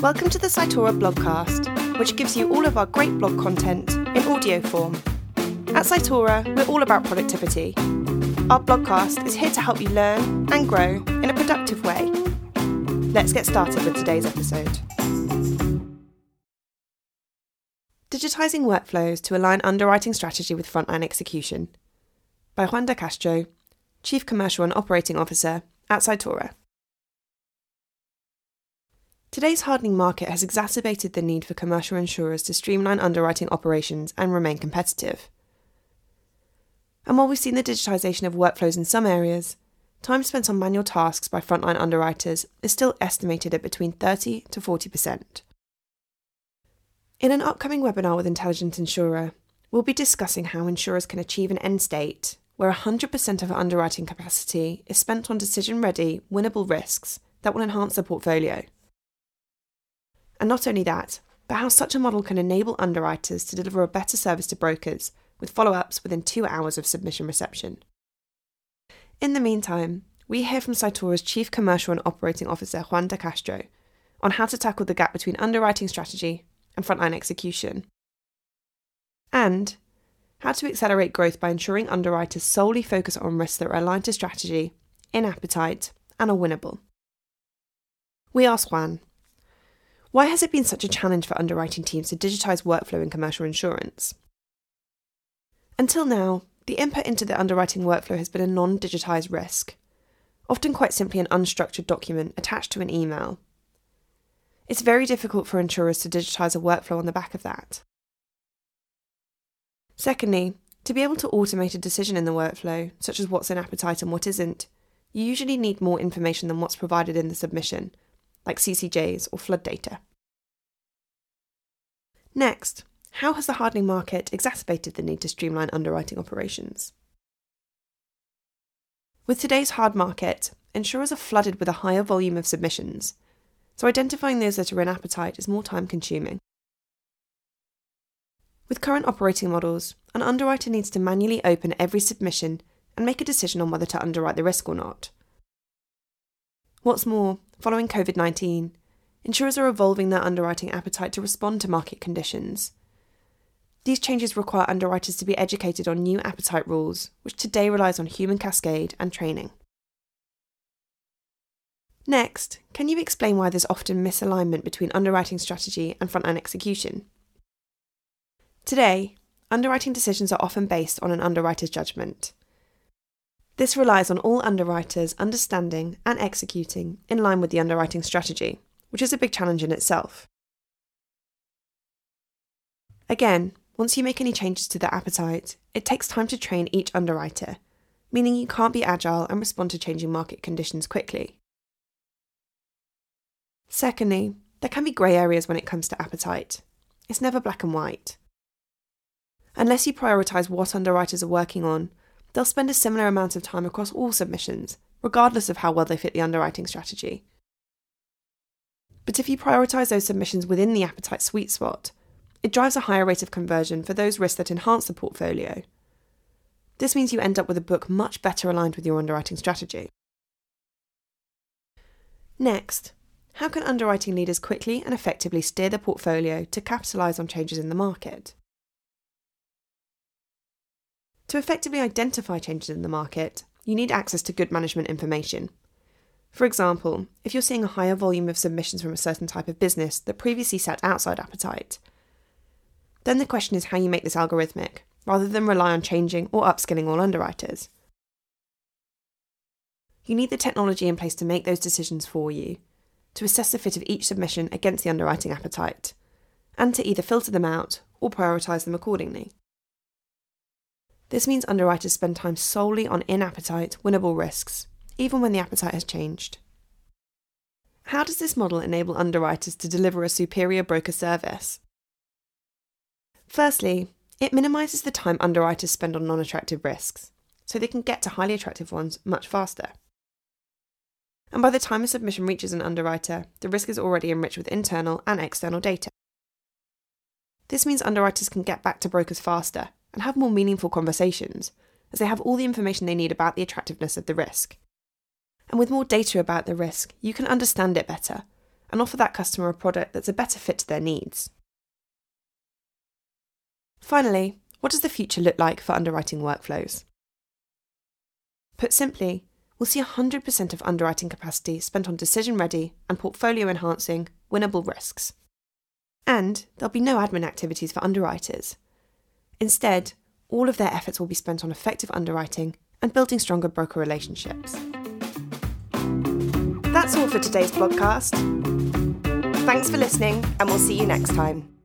Welcome to the Cytora blogcast, which gives you all of our great blog content in audio form. At Cytora, we're all about productivity. Our blogcast is here to help you learn and grow in a productive way. Let's get started with today's episode. Digitising workflows to align underwriting strategy with frontline execution by Juan de Castro, Chief Commercial and Operating Officer at Cytora. Today's hardening market has exacerbated the need for commercial insurers to streamline underwriting operations and remain competitive. And while we've seen the digitisation of workflows in some areas, time spent on manual tasks by frontline underwriters is still estimated at between 30 to 40%. In an upcoming webinar with Intelligent Insurer, we'll be discussing how insurers can achieve an end state where 100% of underwriting capacity is spent on decision ready, winnable risks that will enhance the portfolio. And not only that, but how such a model can enable underwriters to deliver a better service to brokers with follow ups within two hours of submission reception. In the meantime, we hear from Cytora's Chief Commercial and Operating Officer Juan de Castro on how to tackle the gap between underwriting strategy and frontline execution, and how to accelerate growth by ensuring underwriters solely focus on risks that are aligned to strategy, in appetite, and are winnable. We ask Juan why has it been such a challenge for underwriting teams to digitise workflow in commercial insurance? Until now, the input into the underwriting workflow has been a non digitised risk, often quite simply an unstructured document attached to an email. It's very difficult for insurers to digitise a workflow on the back of that. Secondly, to be able to automate a decision in the workflow, such as what's in appetite and what isn't, you usually need more information than what's provided in the submission, like CCJs or flood data. Next, how has the hardening market exacerbated the need to streamline underwriting operations? With today's hard market, insurers are flooded with a higher volume of submissions, so identifying those that are in appetite is more time consuming. With current operating models, an underwriter needs to manually open every submission and make a decision on whether to underwrite the risk or not. What's more, following COVID 19, insurers are evolving their underwriting appetite to respond to market conditions. These changes require underwriters to be educated on new appetite rules, which today relies on human cascade and training. Next, can you explain why there's often misalignment between underwriting strategy and frontline execution? Today, underwriting decisions are often based on an underwriter's judgment. This relies on all underwriters understanding and executing in line with the underwriting strategy, which is a big challenge in itself. Again, once you make any changes to the appetite, it takes time to train each underwriter, meaning you can't be agile and respond to changing market conditions quickly. Secondly, there can be grey areas when it comes to appetite. It's never black and white. Unless you prioritise what underwriters are working on, they'll spend a similar amount of time across all submissions, regardless of how well they fit the underwriting strategy. But if you prioritise those submissions within the appetite sweet spot, it drives a higher rate of conversion for those risks that enhance the portfolio. This means you end up with a book much better aligned with your underwriting strategy. Next, how can underwriting leaders quickly and effectively steer the portfolio to capitalise on changes in the market? To effectively identify changes in the market, you need access to good management information. For example, if you're seeing a higher volume of submissions from a certain type of business that previously sat outside appetite, then the question is how you make this algorithmic, rather than rely on changing or upskilling all underwriters. You need the technology in place to make those decisions for you, to assess the fit of each submission against the underwriting appetite, and to either filter them out or prioritise them accordingly. This means underwriters spend time solely on in appetite, winnable risks, even when the appetite has changed. How does this model enable underwriters to deliver a superior broker service? Firstly, it minimises the time underwriters spend on non attractive risks, so they can get to highly attractive ones much faster. And by the time a submission reaches an underwriter, the risk is already enriched with internal and external data. This means underwriters can get back to brokers faster and have more meaningful conversations, as they have all the information they need about the attractiveness of the risk. And with more data about the risk, you can understand it better and offer that customer a product that's a better fit to their needs. Finally, what does the future look like for underwriting workflows? Put simply, we'll see 100% of underwriting capacity spent on decision ready and portfolio enhancing, winnable risks. And there'll be no admin activities for underwriters. Instead, all of their efforts will be spent on effective underwriting and building stronger broker relationships. That's all for today's podcast. Thanks for listening, and we'll see you next time.